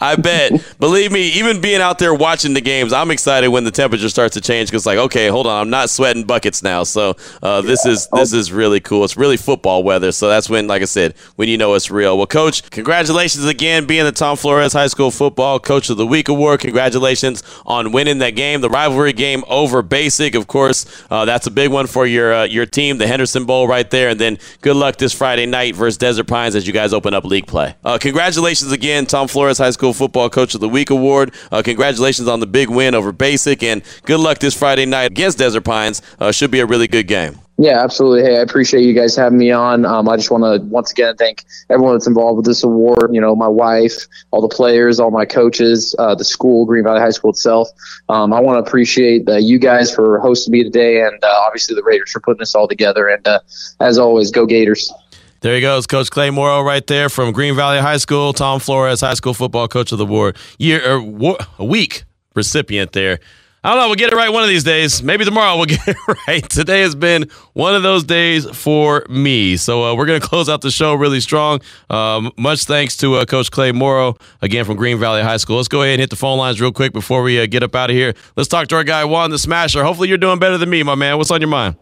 S1: I bet. Believe me, even being out there watching the games, I'm excited when the temperature starts to change because, like, okay, hold on, I'm not sweating buckets now. So uh, this yeah. is this is really cool. It's really football weather. So that's when, like I said, when you know it's real. Well, Coach, congratulations again being the Tom Flores High School Football Coach of the Week award. Congratulations on winning that game, the rivalry game over Basic. Of course, uh, that's a big one for your uh, your team, the Henderson Bowl right there. And then good luck this Friday night versus Desert Pines as you guys open up league play. Uh, congratulations again, Tom Flores High School Football Coach of the Week award. Uh, congratulations on the big win over Basic, and good luck this Friday night against Desert Pines. Uh, should be a really good game.
S9: Yeah, absolutely. Hey, I appreciate you guys having me on. Um, I just want to once again thank everyone that's involved with this award. You know, my wife, all the players, all my coaches, uh, the school, Green Valley High School itself. Um, I want to appreciate uh, you guys for hosting me today, and uh, obviously the Raiders for putting this all together. And uh, as always, go Gators.
S1: There he goes, Coach Clay Morrow, right there from Green Valley High School. Tom Flores, High School Football Coach of the Award, year or war, a week recipient there. I don't know. We'll get it right one of these days. Maybe tomorrow we'll get it right. Today has been one of those days for me. So uh, we're going to close out the show really strong. Um, much thanks to uh, Coach Clay Morrow, again from Green Valley High School. Let's go ahead and hit the phone lines real quick before we uh, get up out of here. Let's talk to our guy, Juan the Smasher. Hopefully you're doing better than me, my man. What's on your mind?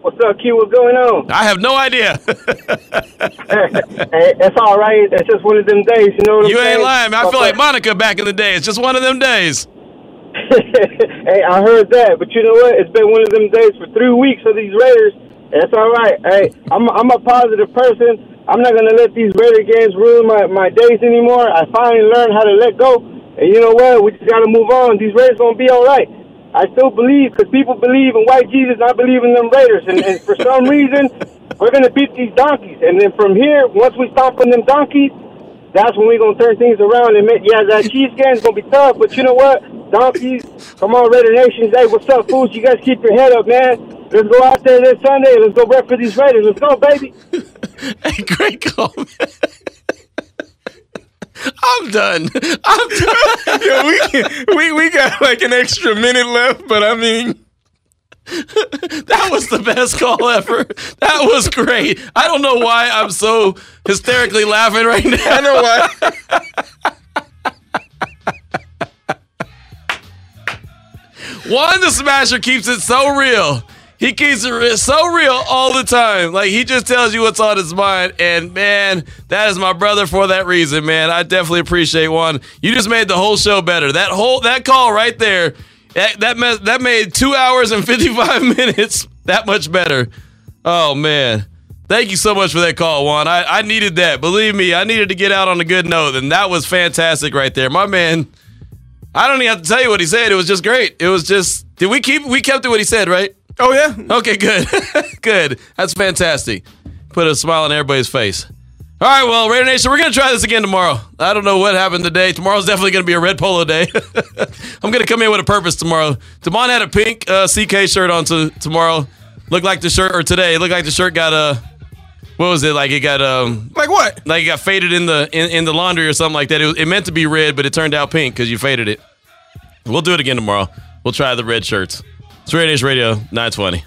S10: What's up, Q? What's going on?
S1: I have no idea.
S10: it's all right. It's just one of them days. You know what I'm
S1: you
S10: saying?
S1: ain't lying, man. I feel like Monica back in the day. It's just one of them days.
S10: Hey, I heard that, but you know what? It's been one of them days for three weeks for these Raiders. That's all right. Hey, I'm I'm a positive person. I'm not gonna let these Raider games ruin my, my days anymore. I finally learned how to let go, and you know what? We just gotta move on. These Raiders gonna be all right. I still believe because people believe in white Jesus, I believe in them Raiders, and, and for some reason, we're gonna beat these donkeys. And then from here, once we stomp on them donkeys, that's when we're gonna turn things around and make yeah, that Chiefs game's gonna be tough, but you know what? Donkeys, come on, Raider Nations. Hey, what's up, fools? You guys keep your head up, man. Let's go out there this Sunday. Let's go rep for these Raiders. Let's go, baby.
S1: hey, great call, man. I'm done. I'm done.
S3: Yo, we, we we got like an extra minute left, but I mean,
S1: that was the best call ever. That was great. I don't know why I'm so hysterically laughing right now.
S3: I know why.
S1: Juan the Smasher keeps it so real. He keeps it so real all the time. Like he just tells you what's on his mind. And man, that is my brother for that reason, man. I definitely appreciate Juan. You just made the whole show better. That whole that call right there, that that, me- that made two hours and fifty five minutes that much better. Oh man. Thank you so much for that call, Juan. I, I needed that. Believe me, I needed to get out on a good note, and that was fantastic right there. My man, I don't even have to tell you what he said. It was just great. It was just did we keep we kept it what he said, right?
S3: Oh yeah.
S1: Okay, good. good. That's fantastic. Put a smile on everybody's face. All right, well, Raider Nation, we're going to try this again tomorrow. I don't know what happened today. Tomorrow's definitely going to be a red polo day. I'm going to come in with a purpose tomorrow. Damon had a pink uh, CK shirt on to, tomorrow. Looked like the shirt, or today, looked like the shirt got a. What was it like? It got um
S3: like what?
S1: Like it got faded in the in, in the laundry or something like that. It, was, it meant to be red, but it turned out pink because you faded it. We'll do it again tomorrow. We'll try the red shirts. It's Radio Nation Radio 920.